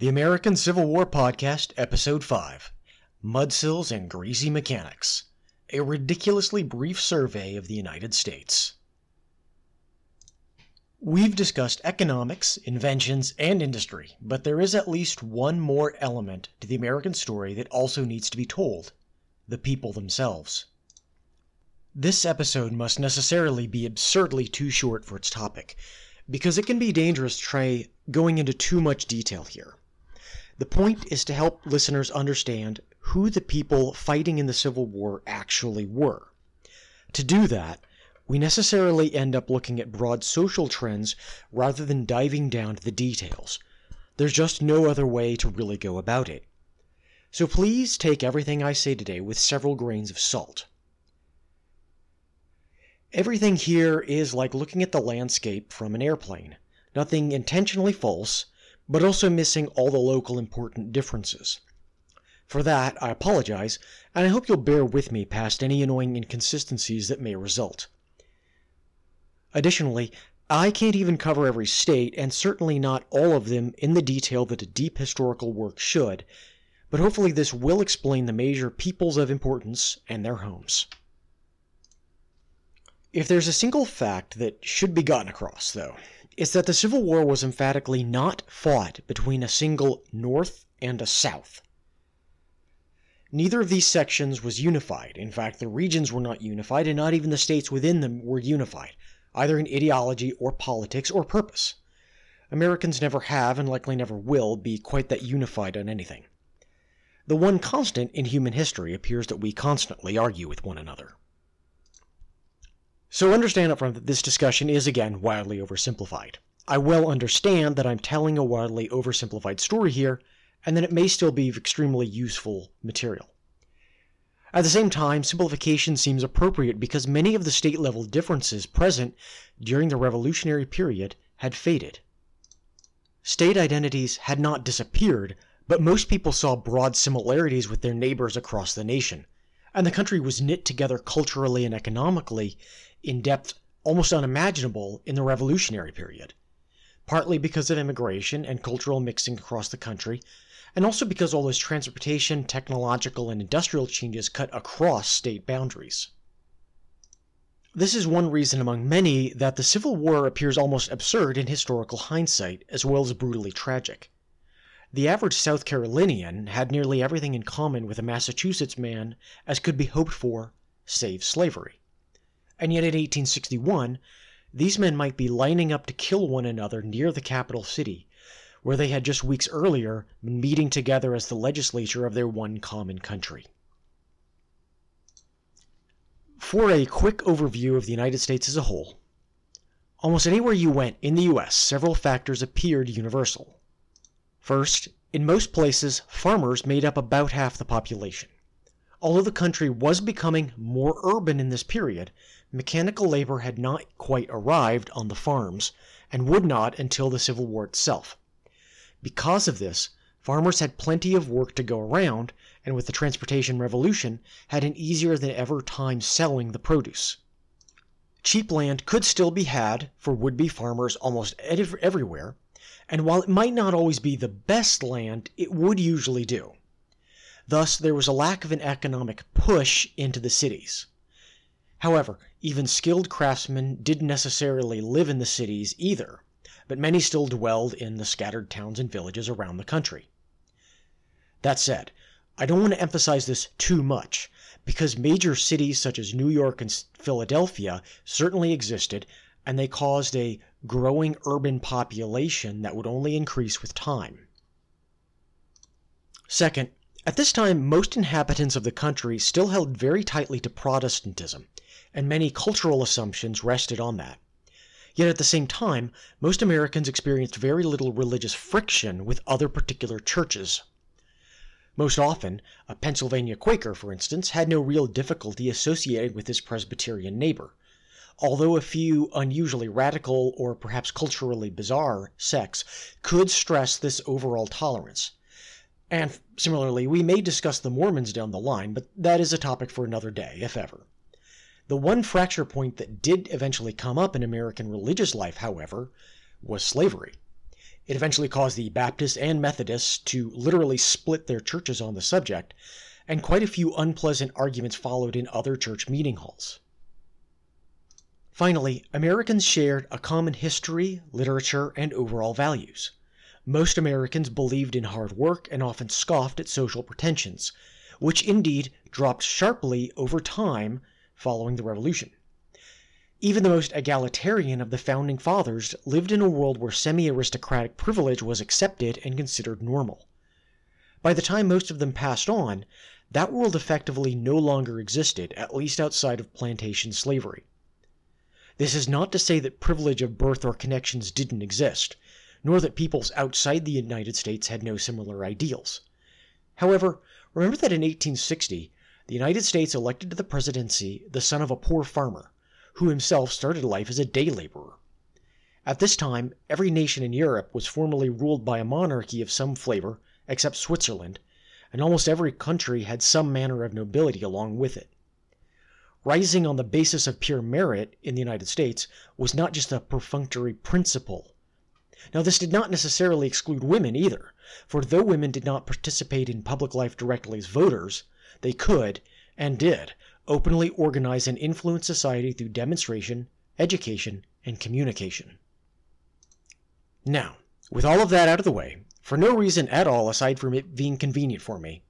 The American Civil War Podcast, Episode 5 Mudsills and Greasy Mechanics. A ridiculously brief survey of the United States. We've discussed economics, inventions, and industry, but there is at least one more element to the American story that also needs to be told the people themselves. This episode must necessarily be absurdly too short for its topic, because it can be dangerous to try going into too much detail here. The point is to help listeners understand who the people fighting in the Civil War actually were. To do that, we necessarily end up looking at broad social trends rather than diving down to the details. There's just no other way to really go about it. So please take everything I say today with several grains of salt. Everything here is like looking at the landscape from an airplane. Nothing intentionally false, but also missing all the local important differences. For that, I apologize, and I hope you'll bear with me past any annoying inconsistencies that may result. Additionally, I can't even cover every state, and certainly not all of them in the detail that a deep historical work should, but hopefully this will explain the major peoples of importance and their homes. If there's a single fact that should be gotten across, though, is that the Civil War was emphatically not fought between a single North and a South. Neither of these sections was unified. In fact, the regions were not unified, and not even the states within them were unified, either in ideology or politics or purpose. Americans never have, and likely never will, be quite that unified on anything. The one constant in human history appears that we constantly argue with one another. So understand up front that this discussion is again wildly oversimplified. I well understand that I'm telling a wildly oversimplified story here, and that it may still be extremely useful material. At the same time, simplification seems appropriate because many of the state level differences present during the Revolutionary period had faded. State identities had not disappeared, but most people saw broad similarities with their neighbors across the nation, and the country was knit together culturally and economically in depth almost unimaginable in the Revolutionary period, partly because of immigration and cultural mixing across the country, and also because all those transportation, technological, and industrial changes cut across state boundaries. This is one reason among many that the Civil War appears almost absurd in historical hindsight, as well as brutally tragic. The average South Carolinian had nearly everything in common with a Massachusetts man as could be hoped for, save slavery and yet in 1861 these men might be lining up to kill one another near the capital city, where they had just weeks earlier been meeting together as the legislature of their one common country. For a quick overview of the United States as a whole, almost anywhere you went in the US, several factors appeared universal. First, in most places, farmers made up about half the population. Although the country was becoming more urban in this period, mechanical labor had not quite arrived on the farms, and would not until the Civil War itself. Because of this, farmers had plenty of work to go around, and with the transportation revolution, had an easier than ever time selling the produce. Cheap land could still be had for would be farmers almost everywhere, and while it might not always be the best land, it would usually do. Thus, there was a lack of an economic push into the cities. However, even skilled craftsmen didn't necessarily live in the cities either, but many still dwelled in the scattered towns and villages around the country. That said, I don't want to emphasize this too much, because major cities such as New York and Philadelphia certainly existed, and they caused a growing urban population that would only increase with time. Second, at this time, most inhabitants of the country still held very tightly to Protestantism, and many cultural assumptions rested on that. Yet at the same time, most Americans experienced very little religious friction with other particular churches. Most often, a Pennsylvania Quaker, for instance, had no real difficulty associating with his Presbyterian neighbor, although a few unusually radical or perhaps culturally bizarre sects could stress this overall tolerance. And similarly, we may discuss the Mormons down the line, but that is a topic for another day, if ever. The one fracture point that did eventually come up in American religious life, however, was slavery. It eventually caused the Baptists and Methodists to literally split their churches on the subject, and quite a few unpleasant arguments followed in other church meeting halls. Finally, Americans shared a common history, literature, and overall values. Most Americans believed in hard work and often scoffed at social pretensions, which indeed dropped sharply over time following the Revolution. Even the most egalitarian of the founding fathers lived in a world where semi aristocratic privilege was accepted and considered normal. By the time most of them passed on, that world effectively no longer existed, at least outside of plantation slavery. This is not to say that privilege of birth or connections didn't exist nor that peoples outside the United States had no similar ideals. However, remember that in 1860, the United States elected to the presidency the son of a poor farmer, who himself started life as a day laborer. At this time, every nation in Europe was formally ruled by a monarchy of some flavor, except Switzerland, and almost every country had some manner of nobility along with it. Rising on the basis of pure merit in the United States was not just a perfunctory principle now, this did not necessarily exclude women either, for though women did not participate in public life directly as voters, they could, and did, openly organize and influence society through demonstration, education, and communication. Now, with all of that out of the way, for no reason at all aside from it being convenient for me,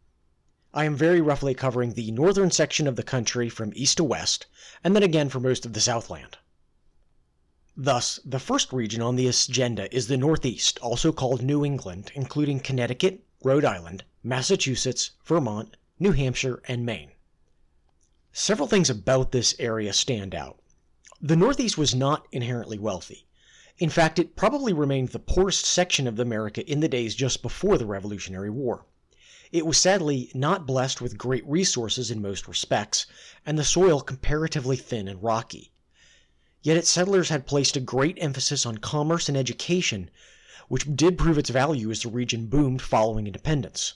I am very roughly covering the northern section of the country from east to west, and then again for most of the Southland. Thus, the first region on the agenda is the Northeast, also called New England, including Connecticut, Rhode Island, Massachusetts, Vermont, New Hampshire, and Maine. Several things about this area stand out. The Northeast was not inherently wealthy. In fact, it probably remained the poorest section of America in the days just before the Revolutionary War. It was sadly not blessed with great resources in most respects, and the soil comparatively thin and rocky. Yet its settlers had placed a great emphasis on commerce and education, which did prove its value as the region boomed following independence.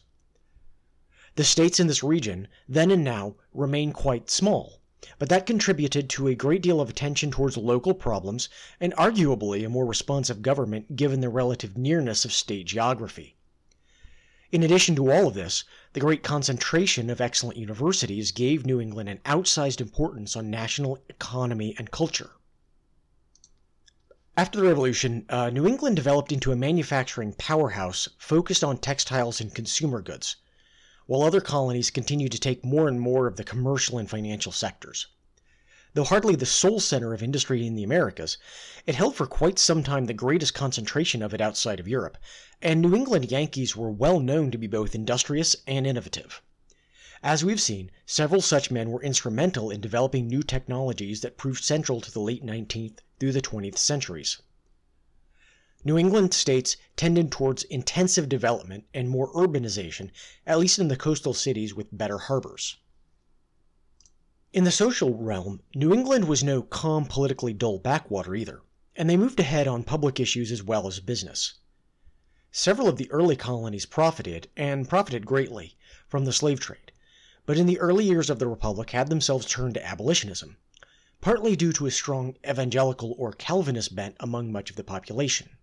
The states in this region, then and now, remain quite small, but that contributed to a great deal of attention towards local problems and arguably a more responsive government given the relative nearness of state geography. In addition to all of this, the great concentration of excellent universities gave New England an outsized importance on national economy and culture. After the Revolution, uh, New England developed into a manufacturing powerhouse focused on textiles and consumer goods, while other colonies continued to take more and more of the commercial and financial sectors. Though hardly the sole center of industry in the Americas, it held for quite some time the greatest concentration of it outside of Europe, and New England Yankees were well known to be both industrious and innovative. As we've seen, several such men were instrumental in developing new technologies that proved central to the late 19th through the 20th centuries. New England states tended towards intensive development and more urbanization, at least in the coastal cities with better harbors. In the social realm, New England was no calm, politically dull backwater either, and they moved ahead on public issues as well as business. Several of the early colonies profited, and profited greatly, from the slave trade, but in the early years of the Republic had themselves turned to abolitionism, partly due to a strong evangelical or Calvinist bent among much of the population.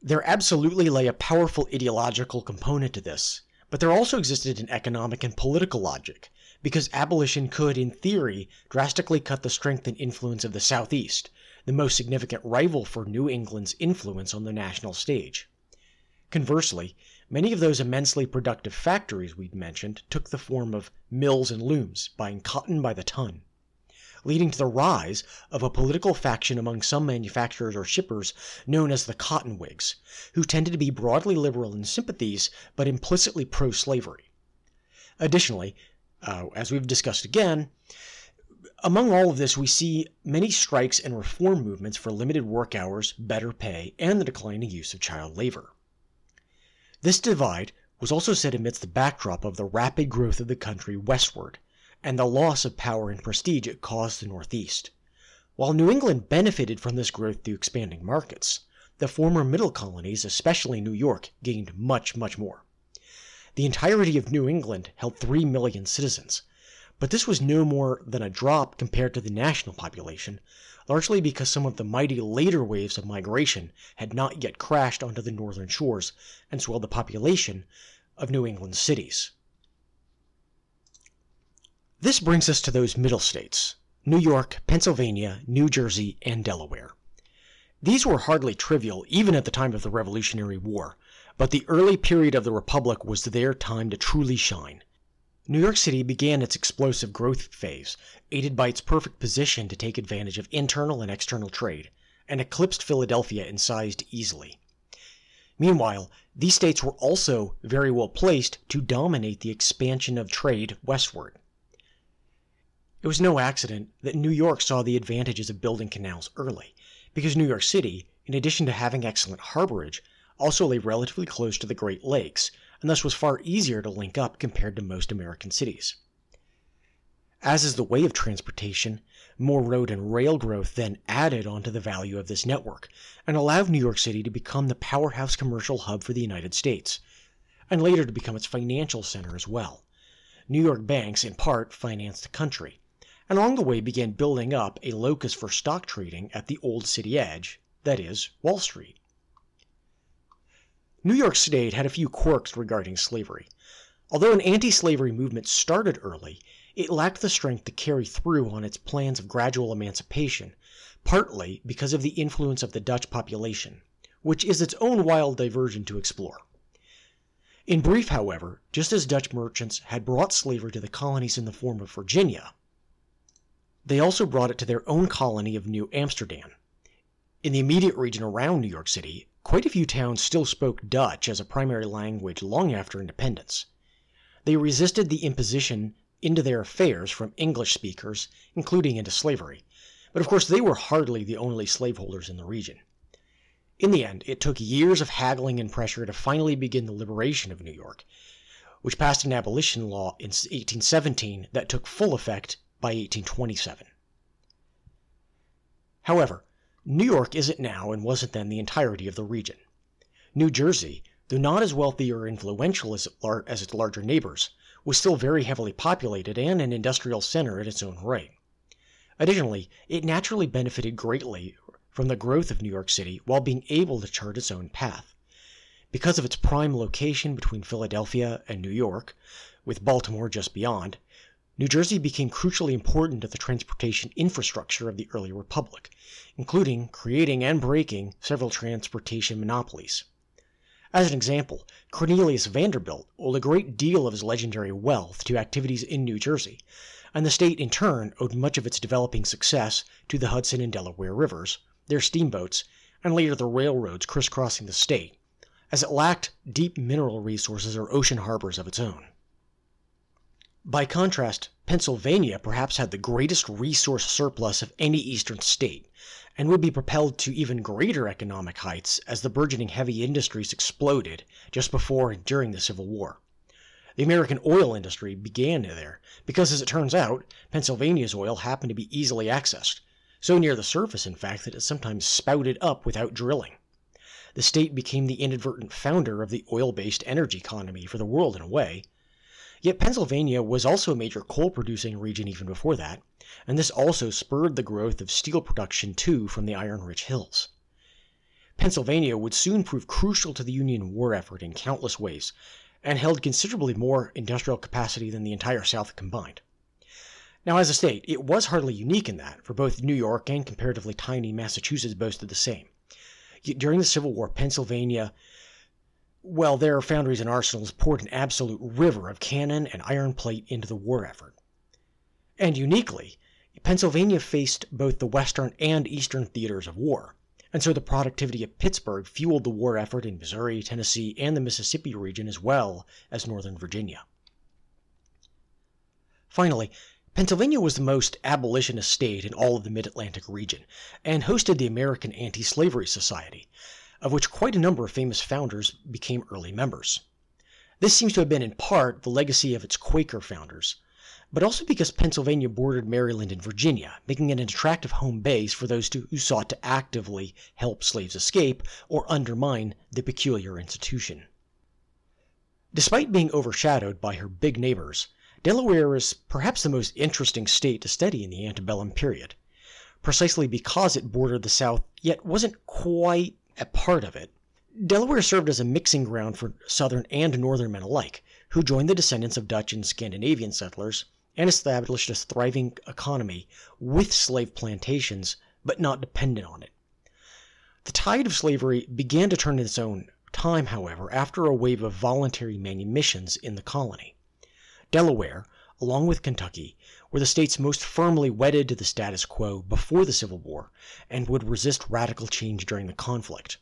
There absolutely lay a powerful ideological component to this, but there also existed an economic and political logic, because abolition could, in theory, drastically cut the strength and influence of the Southeast, the most significant rival for New England's influence on the national stage. Conversely, many of those immensely productive factories we'd mentioned took the form of mills and looms, buying cotton by the ton leading to the rise of a political faction among some manufacturers or shippers known as the Cotton Whigs, who tended to be broadly liberal in sympathies but implicitly pro slavery. Additionally, uh, as we've discussed again, among all of this, we see many strikes and reform movements for limited work hours, better pay, and the declining use of child labor. This divide was also set amidst the backdrop of the rapid growth of the country westward, and the loss of power and prestige it caused the Northeast. While New England benefited from this growth through expanding markets, the former middle colonies, especially New York, gained much, much more. The entirety of New England held 3 million citizens, But this was no more than a drop compared to the national population, largely because some of the mighty later waves of migration had not yet crashed onto the northern shores and swelled the population of New England cities. This brings us to those middle states New York, Pennsylvania, New Jersey, and Delaware. These were hardly trivial even at the time of the Revolutionary War, but the early period of the Republic was their time to truly shine. New York City began its explosive growth phase, aided by its perfect position to take advantage of internal and external trade, and eclipsed Philadelphia in size easily. Meanwhile, these states were also very well placed to dominate the expansion of trade westward. It was no accident that New York saw the advantages of building canals early, because New York City, in addition to having excellent harborage, also lay relatively close to the Great Lakes, and thus was far easier to link up compared to most American cities. As is the way of transportation, more road and rail growth then added onto the value of this network and allowed New York City to become the powerhouse commercial hub for the United States, and later to become its financial center as well. New York banks, in part, financed the country, and along the way began building up a locus for stock trading at the old city edge, that is, Wall Street. New York State had a few quirks regarding slavery. Although an anti slavery movement started early, it lacked the strength to carry through on its plans of gradual emancipation, partly because of the influence of the Dutch population, which is its own wild diversion to explore. In brief, however, just as Dutch merchants had brought slavery to the colonies in the form of Virginia, they also brought it to their own colony of New Amsterdam. In the immediate region around New York City, quite a few towns still spoke Dutch as a primary language long after independence. They resisted the imposition into their affairs from English speakers, including into slavery, but of course they were hardly the only slaveholders in the region. In the end, it took years of haggling and pressure to finally begin the liberation of New York, which passed an abolition law in 1817 that took full effect by 1827. However, New York isn't now and wasn't then the entirety of the region. New Jersey, though not as wealthy or influential as, as its larger neighbors, was still very heavily populated and an industrial center in its own right. Additionally, it naturally benefited greatly from the growth of New York City while being able to chart its own path. Because of its prime location between Philadelphia and New York, with Baltimore just beyond, New Jersey became crucially important to the transportation infrastructure of the early republic, including creating and breaking several transportation monopolies. As an example, Cornelius Vanderbilt owed a great deal of his legendary wealth to activities in New Jersey, and the state in turn owed much of its developing success to the Hudson and Delaware rivers, their steamboats, and later the railroads crisscrossing the state, as it lacked deep mineral resources or ocean harbors of its own. By contrast, Pennsylvania perhaps had the greatest resource surplus of any eastern state, and would be propelled to even greater economic heights as the burgeoning heavy industries exploded just before and during the Civil War. The American oil industry began there because, as it turns out, Pennsylvania's oil happened to be easily accessed, so near the surface, in fact, that it sometimes spouted up without drilling. The state became the inadvertent founder of the oil based energy economy for the world in a way, Yet Pennsylvania was also a major coal producing region even before that, and this also spurred the growth of steel production too from the iron rich hills. Pennsylvania would soon prove crucial to the Union war effort in countless ways, and held considerably more industrial capacity than the entire South combined. Now, as a state, it was hardly unique in that, for both New York and comparatively tiny Massachusetts boasted the same. Yet during the Civil War, Pennsylvania well, their foundries and arsenals poured an absolute river of cannon and iron plate into the war effort. And uniquely, Pennsylvania faced both the western and eastern theaters of war, and so the productivity of Pittsburgh fueled the war effort in Missouri, Tennessee, and the Mississippi region as well as northern Virginia. Finally, Pennsylvania was the most abolitionist state in all of the mid Atlantic region and hosted the American Anti Slavery Society, of which quite a number of famous founders became early members. This seems to have been in part the legacy of its Quaker founders, but also because Pennsylvania bordered Maryland and Virginia, making it an attractive home base for those who sought to actively help slaves escape or undermine the peculiar institution. Despite being overshadowed by her big neighbors, Delaware is perhaps the most interesting state to study in the antebellum period, precisely because it bordered the South yet wasn't quite a part of it. Delaware served as a mixing ground for Southern and Northern men alike, who joined the descendants of Dutch and Scandinavian settlers and established a thriving economy with slave plantations, but not dependent on it. The tide of slavery began to turn in its own time, however, after a wave of voluntary manumissions in the colony. Delaware, along with Kentucky, were the states most firmly wedded to the status quo before the Civil War and would resist radical change during the conflict.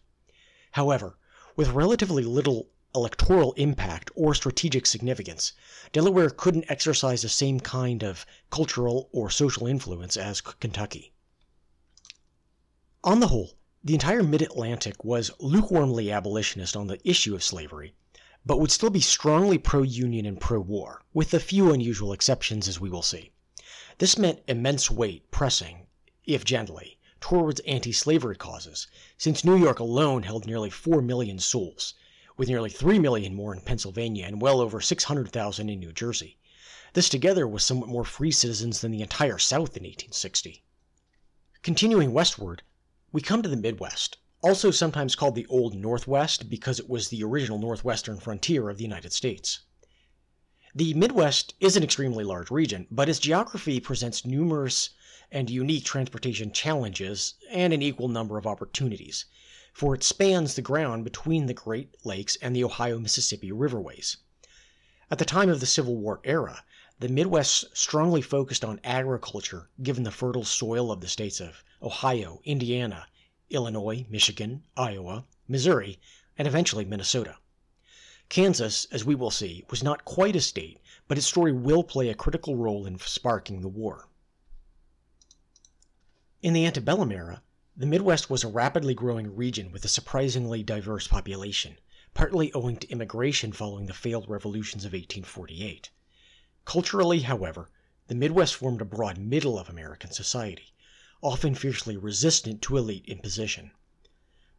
However, with relatively little electoral impact or strategic significance, Delaware couldn't exercise the same kind of cultural or social influence as Kentucky. On the whole, the entire mid Atlantic was lukewarmly abolitionist on the issue of slavery, but would still be strongly pro Union and pro war, with a few unusual exceptions, as we will see. This meant immense weight pressing, if gently, towards anti slavery causes, since New York alone held nearly 4 million souls, with nearly 3 million more in Pennsylvania and well over 600,000 in New Jersey. This together was somewhat more free citizens than the entire South in 1860. Continuing westward, we come to the Midwest, also sometimes called the Old Northwest because it was the original northwestern frontier of the United States. The Midwest is an extremely large region, but its geography presents numerous and unique transportation challenges and an equal number of opportunities, for it spans the ground between the Great Lakes and the Ohio Mississippi riverways. At the time of the Civil War era, the Midwest strongly focused on agriculture given the fertile soil of the states of Ohio, Indiana, Illinois, Michigan, Iowa, Missouri, and eventually Minnesota. Kansas, as we will see, was not quite a state, but its story will play a critical role in sparking the war. In the antebellum era, the Midwest was a rapidly growing region with a surprisingly diverse population, partly owing to immigration following the failed revolutions of 1848. Culturally, however, the Midwest formed a broad middle of American society, often fiercely resistant to elite imposition.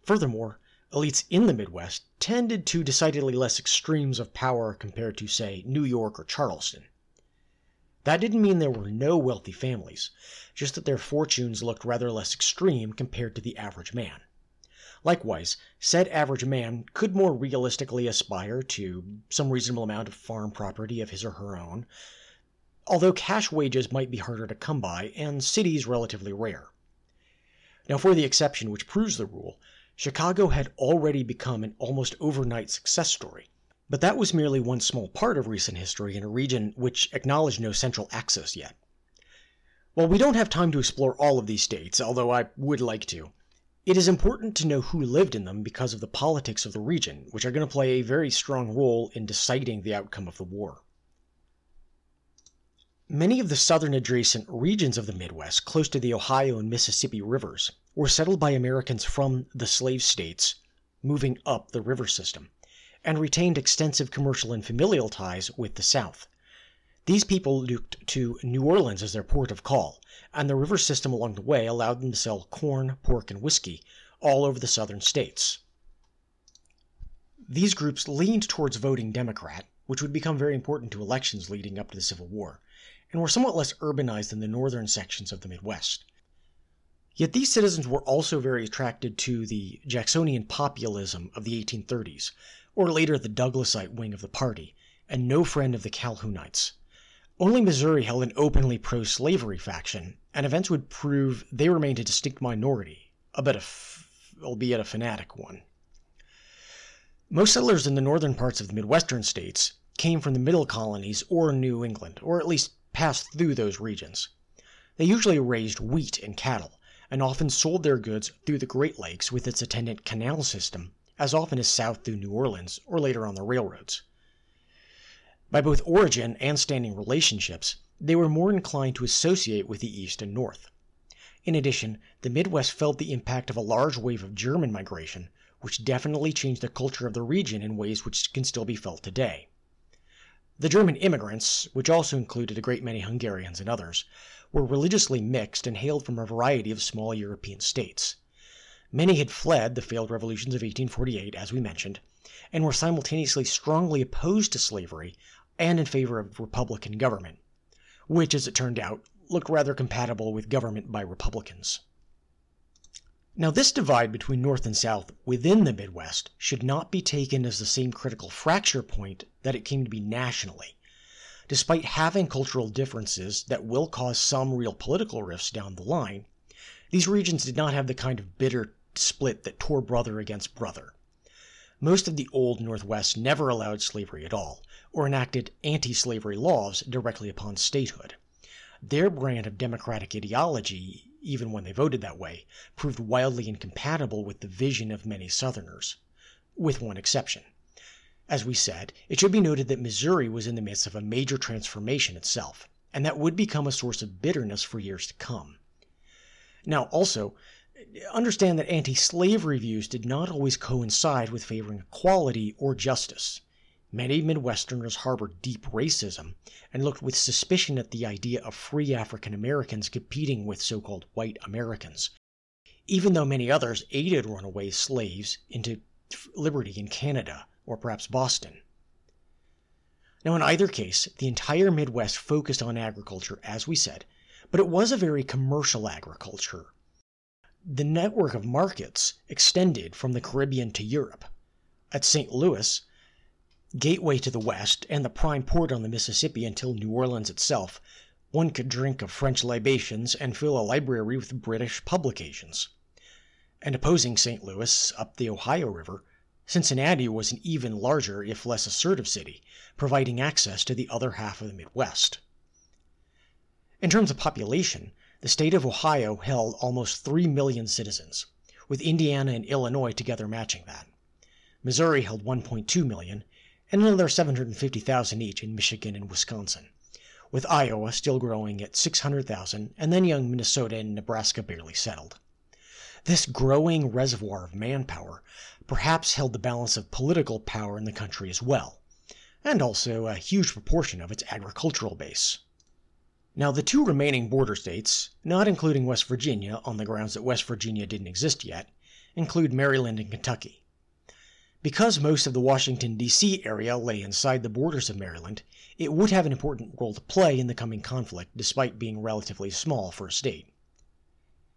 Furthermore, elites in the Midwest tended to decidedly less extremes of power compared to, say, New York or Charleston. That didn't mean there were no wealthy families, just that their fortunes looked rather less extreme compared to the average man. Likewise, said average man could more realistically aspire to some reasonable amount of farm property of his or her own, although cash wages might be harder to come by and cities relatively rare. Now, for the exception which proves the rule, Chicago had already become an almost overnight success story, but that was merely one small part of recent history in a region which acknowledged no central axis yet. While we don't have time to explore all of these states, although I would like to, it is important to know who lived in them because of the politics of the region, which are going to play a very strong role in deciding the outcome of the war. Many of the southern adjacent regions of the Midwest, close to the Ohio and Mississippi rivers, were settled by Americans from the slave states moving up the river system and retained extensive commercial and familial ties with the South. These people looked to New Orleans as their port of call, and the river system along the way allowed them to sell corn, pork, and whiskey all over the southern states. These groups leaned towards voting Democrat, which would become very important to elections leading up to the Civil War, and were somewhat less urbanized than the northern sections of the Midwest. Yet these citizens were also very attracted to the Jacksonian populism of the 1830s, or later the Douglasite wing of the party, and no friend of the Calhounites. Only Missouri held an openly pro slavery faction, and events would prove they remained a distinct minority, a, f- albeit a fanatic one. Most settlers in the northern parts of the Midwestern states came from the middle colonies or New England, or at least passed through those regions. They usually raised wheat and cattle, and often sold their goods through the Great Lakes with its attendant canal system as often as south through New Orleans or later on the railroads. By both origin and standing relationships, they were more inclined to associate with the East and North. In addition, the Midwest felt the impact of a large wave of German migration, which definitely changed the culture of the region in ways which can still be felt today. The German immigrants, which also included a great many Hungarians and others, were religiously mixed and hailed from a variety of small European states. Many had fled the failed revolutions of 1848, as we mentioned, and were simultaneously strongly opposed to slavery and in favor of Republican government, which, as it turned out, looked rather compatible with government by Republicans. Now, this divide between North and South within the Midwest should not be taken as the same critical fracture point that it came to be nationally. Despite having cultural differences that will cause some real political rifts down the line, these regions did not have the kind of bitter split that tore brother against brother. Most of the old Northwest never allowed slavery at all, or enacted anti slavery laws directly upon statehood. Their brand of democratic ideology, even when they voted that way, proved wildly incompatible with the vision of many Southerners, with one exception. As we said, it should be noted that Missouri was in the midst of a major transformation itself, and that would become a source of bitterness for years to come. Now, also, understand that anti slavery views did not always coincide with favoring equality or justice. Many Midwesterners harbored deep racism and looked with suspicion at the idea of free African Americans competing with so called white Americans, even though many others aided runaway slaves into liberty in Canada or perhaps Boston. Now, in either case, the entire Midwest focused on agriculture, as we said, but it was a very commercial agriculture. The network of markets extended from the Caribbean to Europe. At St. Louis, gateway to the West and the prime port on the Mississippi until New Orleans itself, one could drink of French libations and fill a library with British publications. And opposing St. Louis, up the Ohio River, Cincinnati was an even larger, if less assertive city, providing access to the other half of the Midwest. In terms of population, the state of Ohio held almost 3 million citizens, with Indiana and Illinois together matching that. Missouri held 1.2 million, and another 750,000 each in Michigan and Wisconsin, with Iowa still growing at 600,000, and then young Minnesota and Nebraska barely settled. This growing reservoir of manpower perhaps held the balance of political power in the country as well, and also a huge proportion of its agricultural base. Now, the two remaining border states, not including West Virginia on the grounds that West Virginia didn't exist yet, include Maryland and Kentucky. Because most of the Washington, D.C. area lay inside the borders of Maryland, it would have an important role to play in the coming conflict despite being relatively small for a state.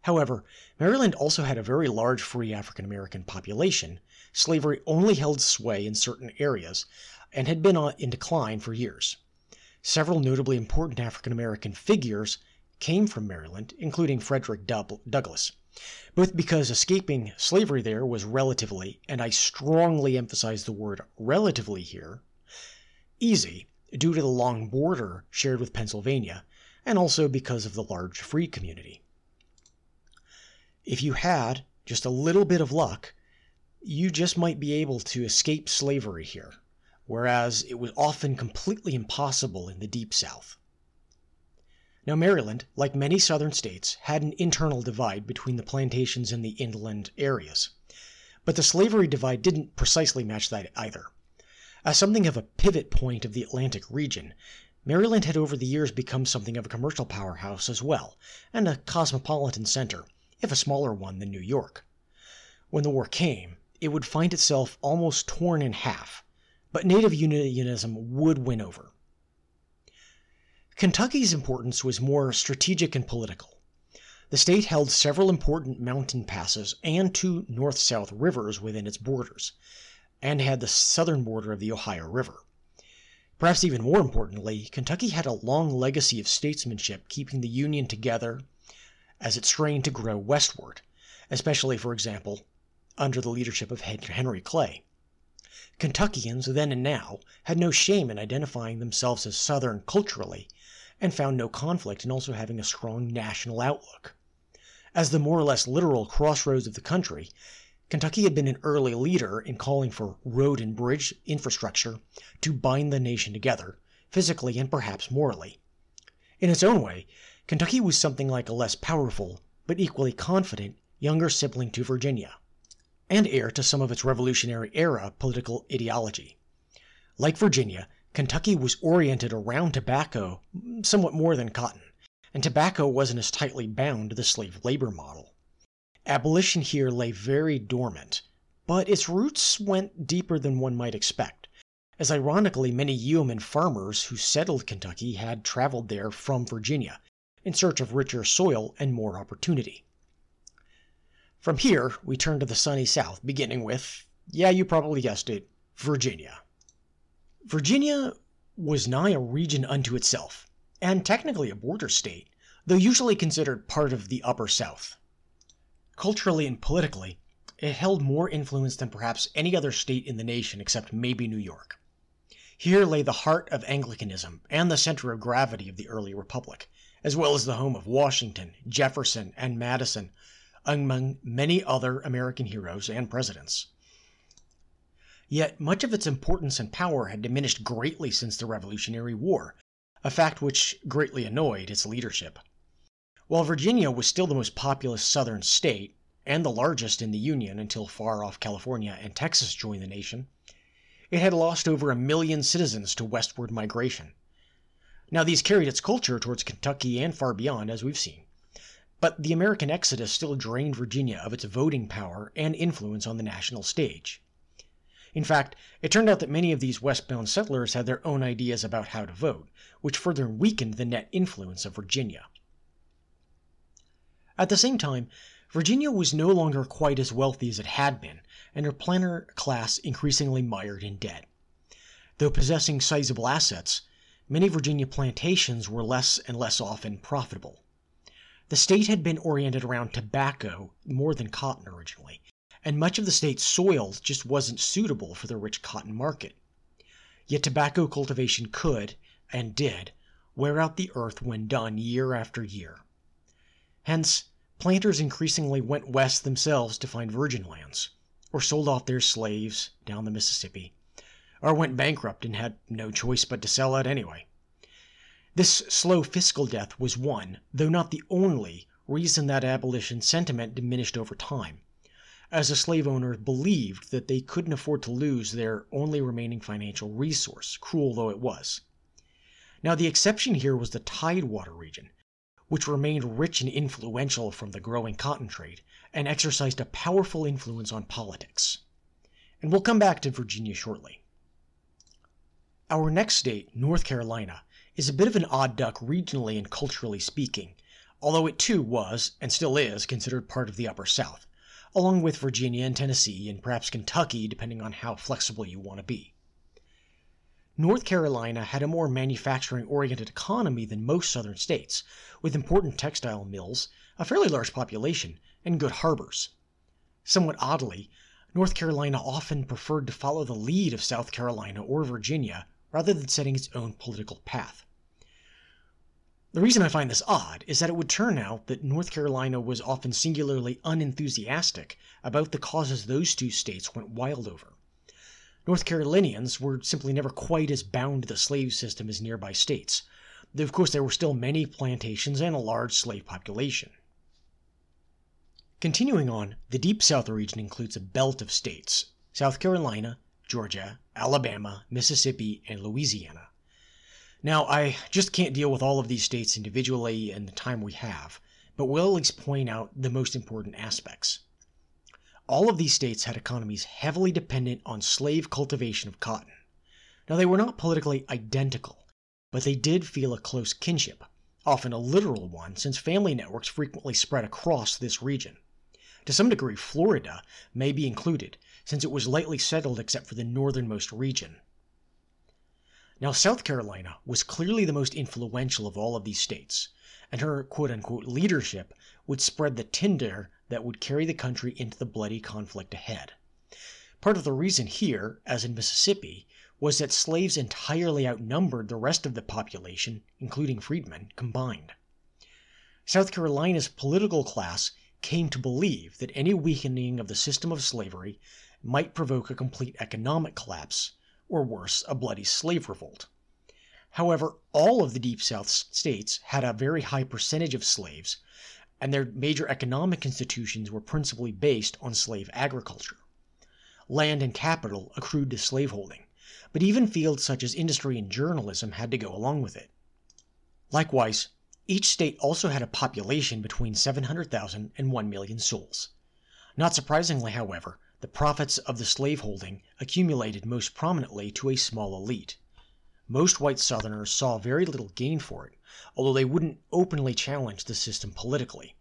However, Maryland also had a very large free African American population. Slavery only held sway in certain areas and had been uh, in decline for years. Several notably important African American figures came from Maryland, including Frederick Douglass, both because escaping slavery there was relatively, and I strongly emphasize the word relatively here, easy due to the long border shared with Pennsylvania, and also because of the large free community. If you had just a little bit of luck, you just might be able to escape slavery here whereas it was often completely impossible in the Deep South. Now, Maryland, like many southern states, had an internal divide between the plantations and the inland areas. But the slavery divide didn't precisely match that either. As something of a pivot point of the Atlantic region, Maryland had over the years become something of a commercial powerhouse as well, and a cosmopolitan center, if a smaller one than New York. When the war came, it would find itself almost torn in half, but native unionism would win over. Kentucky's importance was more strategic and political. The state held several important mountain passes and two north south rivers within its borders, and had the southern border of the Ohio River. Perhaps even more importantly, Kentucky had a long legacy of statesmanship keeping the Union together as it strained to grow westward, especially, for example, under the leadership of Henry Clay. Kentuckians then and now had no shame in identifying themselves as Southern culturally, and found no conflict in also having a strong national outlook. As the more or less literal crossroads of the country, Kentucky had been an early leader in calling for road and bridge infrastructure to bind the nation together, physically and perhaps morally. In its own way, Kentucky was something like a less powerful, but equally confident, younger sibling to Virginia and heir to some of its Revolutionary era political ideology. Like Virginia, Kentucky was oriented around tobacco somewhat more than cotton, and tobacco wasn't as tightly bound to the slave labor model. Abolition here lay very dormant, but its roots went deeper than one might expect, as ironically many yeoman farmers who settled Kentucky had traveled there from Virginia in search of richer soil and more opportunity. From here, we turn to the sunny South, beginning with, yeah, you probably guessed it, Virginia. Virginia was nigh a region unto itself, and technically a border state, though usually considered part of the Upper South. Culturally and politically, it held more influence than perhaps any other state in the nation except maybe New York. Here lay the heart of Anglicanism and the center of gravity of the early republic, as well as the home of Washington, Jefferson, and Madison, among many other American heroes and presidents. Yet much of its importance and power had diminished greatly since the Revolutionary War, a fact which greatly annoyed its leadership. While Virginia was still the most populous southern state, and the largest in the Union until far off California and Texas joined the nation, it had lost over a million citizens to westward migration. Now, these carried its culture towards Kentucky and far beyond, as we've seen. But the American exodus still drained Virginia of its voting power and influence on the national stage. In fact, it turned out that many of these westbound settlers had their own ideas about how to vote, which further weakened the net influence of Virginia. At the same time, Virginia was no longer quite as wealthy as it had been, and her planter class increasingly mired in debt. Though possessing sizable assets, many Virginia plantations were less and less often profitable. The state had been oriented around tobacco more than cotton originally, and much of the state's soil just wasn't suitable for the rich cotton market. Yet tobacco cultivation could, and did, wear out the earth when done year after year. Hence, planters increasingly went west themselves to find virgin lands, or sold off their slaves down the Mississippi, or went bankrupt and had no choice but to sell out anyway. This slow fiscal death was one, though not the only, reason that abolition sentiment diminished over time, as the slave owners believed that they couldn't afford to lose their only remaining financial resource, cruel though it was. Now, the exception here was the Tidewater region, which remained rich and influential from the growing cotton trade and exercised a powerful influence on politics. And we'll come back to Virginia shortly. Our next state, North Carolina, is a bit of an odd duck regionally and culturally speaking, although it too was, and still is, considered part of the Upper South, along with Virginia and Tennessee and perhaps Kentucky, depending on how flexible you want to be. North Carolina had a more manufacturing oriented economy than most southern states, with important textile mills, a fairly large population, and good harbors. Somewhat oddly, North Carolina often preferred to follow the lead of South Carolina or Virginia rather than setting its own political path. The reason I find this odd is that it would turn out that North Carolina was often singularly unenthusiastic about the causes those two states went wild over. North Carolinians were simply never quite as bound to the slave system as nearby states, though of course there were still many plantations and a large slave population. Continuing on, the Deep South region includes a belt of states South Carolina, Georgia, Alabama, Mississippi, and Louisiana. Now, I just can't deal with all of these states individually in the time we have, but we'll at least point out the most important aspects. All of these states had economies heavily dependent on slave cultivation of cotton. Now, they were not politically identical, but they did feel a close kinship, often a literal one, since family networks frequently spread across this region. To some degree, Florida may be included, since it was lightly settled except for the northernmost region. Now, South Carolina was clearly the most influential of all of these states, and her quote unquote leadership would spread the tinder that would carry the country into the bloody conflict ahead. Part of the reason here, as in Mississippi, was that slaves entirely outnumbered the rest of the population, including freedmen, combined. South Carolina's political class came to believe that any weakening of the system of slavery might provoke a complete economic collapse, or worse, a bloody slave revolt. However, all of the Deep South states had a very high percentage of slaves, and their major economic institutions were principally based on slave agriculture. Land and capital accrued to slaveholding, but even fields such as industry and journalism had to go along with it. Likewise, each state also had a population between 700,000 and 1 million souls. Not surprisingly, however, the profits of the slaveholding accumulated most prominently to a small elite. Most white Southerners saw very little gain for it, although they wouldn't openly challenge the system politically.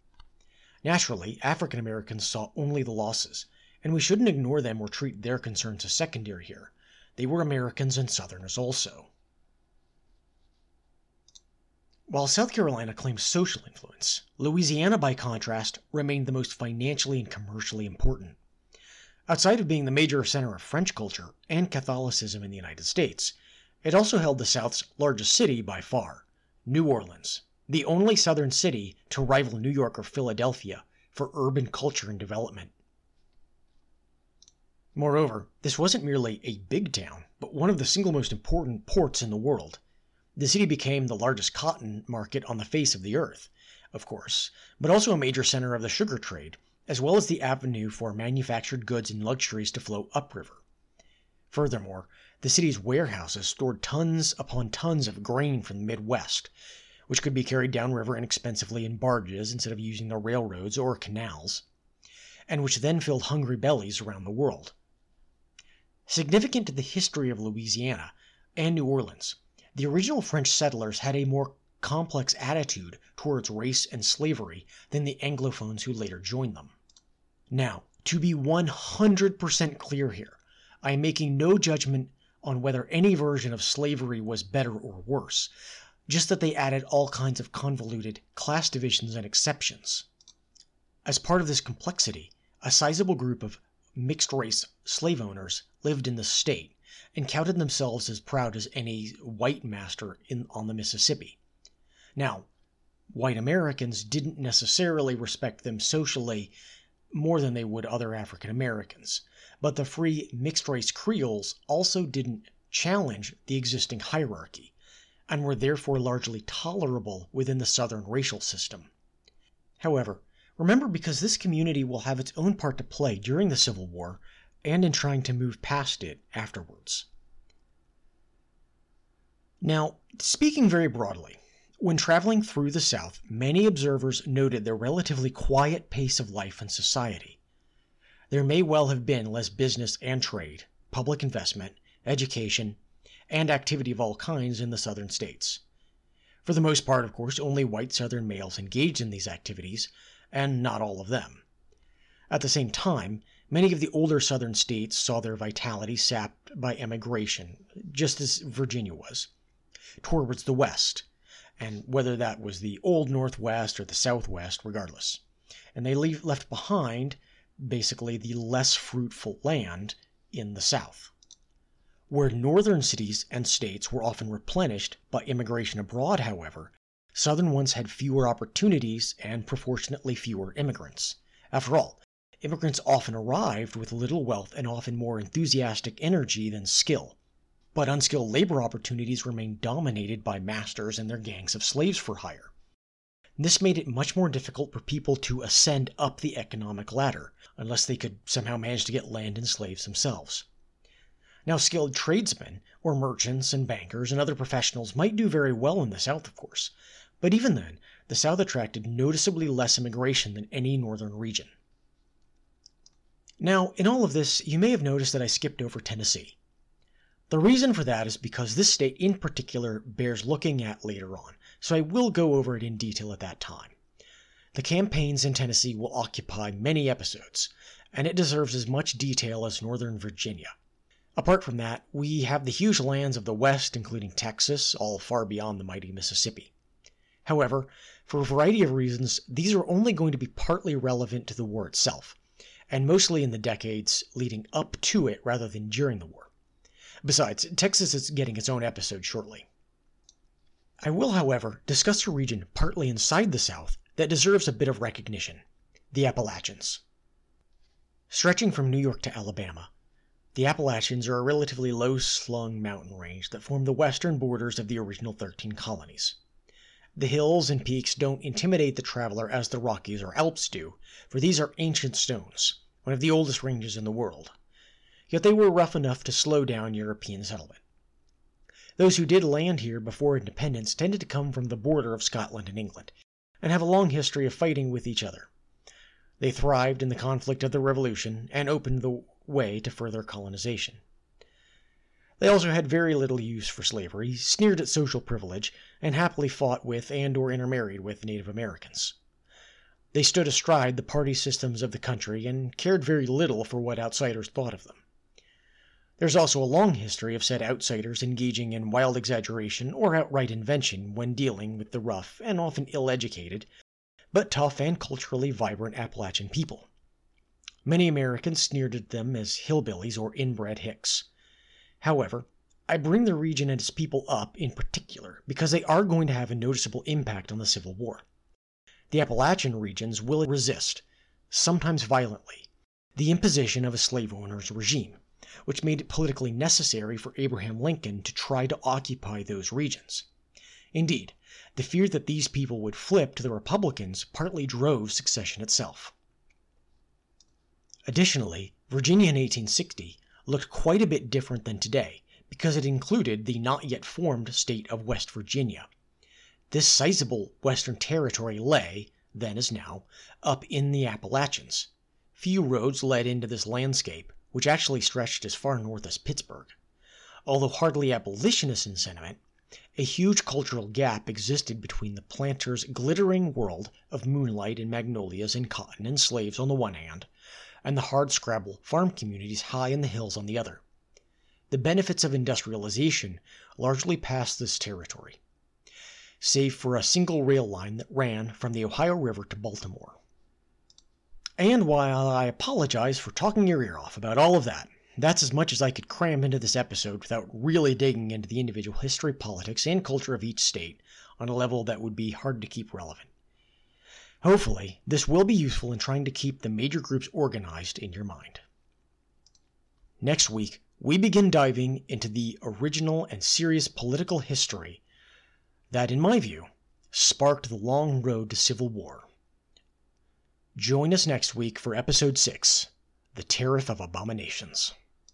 Naturally, African Americans saw only the losses, and we shouldn't ignore them or treat their concerns as secondary here. They were Americans and Southerners also. While South Carolina claimed social influence, Louisiana, by contrast, remained the most financially and commercially important. Outside of being the major center of French culture and Catholicism in the United States, it also held the South's largest city by far, New Orleans, the only southern city to rival New York or Philadelphia for urban culture and development. Moreover, this wasn't merely a big town, but one of the single most important ports in the world. The city became the largest cotton market on the face of the earth, of course, but also a major center of the sugar trade, as well as the avenue for manufactured goods and luxuries to flow upriver. Furthermore, the city's warehouses stored tons upon tons of grain from the Midwest, which could be carried downriver inexpensively in barges instead of using the railroads or canals, and which then filled hungry bellies around the world. Significant to the history of Louisiana and New Orleans, the original French settlers had a more complex attitude towards race and slavery than the Anglophones who later joined them. Now, to be 100% clear here, I am making no judgment on whether any version of slavery was better or worse, just that they added all kinds of convoluted class divisions and exceptions. As part of this complexity, a sizable group of mixed race slave owners lived in the state and counted themselves as proud as any white master in, on the Mississippi. Now, white Americans didn't necessarily respect them socially more than they would other African Americans, but the free mixed race Creoles also didn't challenge the existing hierarchy and were therefore largely tolerable within the Southern racial system. However, remember because this community will have its own part to play during the Civil War and in trying to move past it afterwards. Now, speaking very broadly, when traveling through the South, many observers noted the relatively quiet pace of life and society. There may well have been less business and trade, public investment, education, and activity of all kinds in the southern states. For the most part, of course, only white southern males engaged in these activities, and not all of them. At the same time, many of the older southern states saw their vitality sapped by emigration, just as Virginia was, towards the west and whether that was the old Northwest or the Southwest, regardless. And they leave, left behind basically the less fruitful land in the South. Where northern cities and states were often replenished by immigration abroad, however, southern ones had fewer opportunities and proportionately fewer immigrants. After all, immigrants often arrived with little wealth and often more enthusiastic energy than skill, but unskilled labor opportunities remained dominated by masters and their gangs of slaves for hire. This made it much more difficult for people to ascend up the economic ladder, unless they could somehow manage to get land and slaves themselves. Now, skilled tradesmen, or merchants and bankers and other professionals might do very well in the South, of course, but even then, the South attracted noticeably less immigration than any northern region. Now, in all of this, you may have noticed that I skipped over Tennessee. The reason for that is because this state in particular bears looking at later on, so I will go over it in detail at that time. The campaigns in Tennessee will occupy many episodes, and it deserves as much detail as Northern Virginia. Apart from that, we have the huge lands of the West, including Texas, all far beyond the mighty Mississippi. However, for a variety of reasons, these are only going to be partly relevant to the war itself, and mostly in the decades leading up to it rather than during the war. Besides, Texas is getting its own episode shortly. I will, however, discuss a region partly inside the South that deserves a bit of recognition the Appalachians. Stretching from New York to Alabama, the Appalachians are a relatively low slung mountain range that form the western borders of the original 13 colonies. The hills and peaks don't intimidate the traveler as the Rockies or Alps do, for these are ancient stones, one of the oldest ranges in the world yet they were rough enough to slow down European settlement. Those who did land here before independence tended to come from the border of Scotland and England, and have a long history of fighting with each other. They thrived in the conflict of the Revolution and opened the way to further colonization. They also had very little use for slavery, sneered at social privilege, and happily fought with and or intermarried with Native Americans. They stood astride the party systems of the country and cared very little for what outsiders thought of them. There's also a long history of said outsiders engaging in wild exaggeration or outright invention when dealing with the rough and often ill educated, but tough and culturally vibrant Appalachian people. Many Americans sneered at them as hillbillies or inbred hicks. However, I bring the region and its people up in particular because they are going to have a noticeable impact on the Civil War. The Appalachian regions will resist, sometimes violently, the imposition of a slave owner's regime, which made it politically necessary for Abraham Lincoln to try to occupy those regions. Indeed, the fear that these people would flip to the Republicans partly drove secession itself. Additionally, Virginia in 1860 looked quite a bit different than today because it included the not yet formed state of West Virginia. This sizable western territory lay, then as now, up in the Appalachians. Few roads led into this landscape, which actually stretched as far north as Pittsburgh. Although hardly abolitionist in sentiment, a huge cultural gap existed between the planters' glittering world of moonlight and magnolias and cotton and slaves on the one hand, and the hard-scrabble farm communities high in the hills on the other. The benefits of industrialization largely passed this territory, save for a single rail line that ran from the Ohio River to Baltimore. And while I apologize for talking your ear off about all of that, that's as much as I could cram into this episode without really digging into the individual history, politics, and culture of each state on a level that would be hard to keep relevant. Hopefully, this will be useful in trying to keep the major groups organized in your mind. Next week, we begin diving into the original and serious political history that, in my view, sparked the long road to civil war. Join us next week for episode 6 The Tariff of Abominations.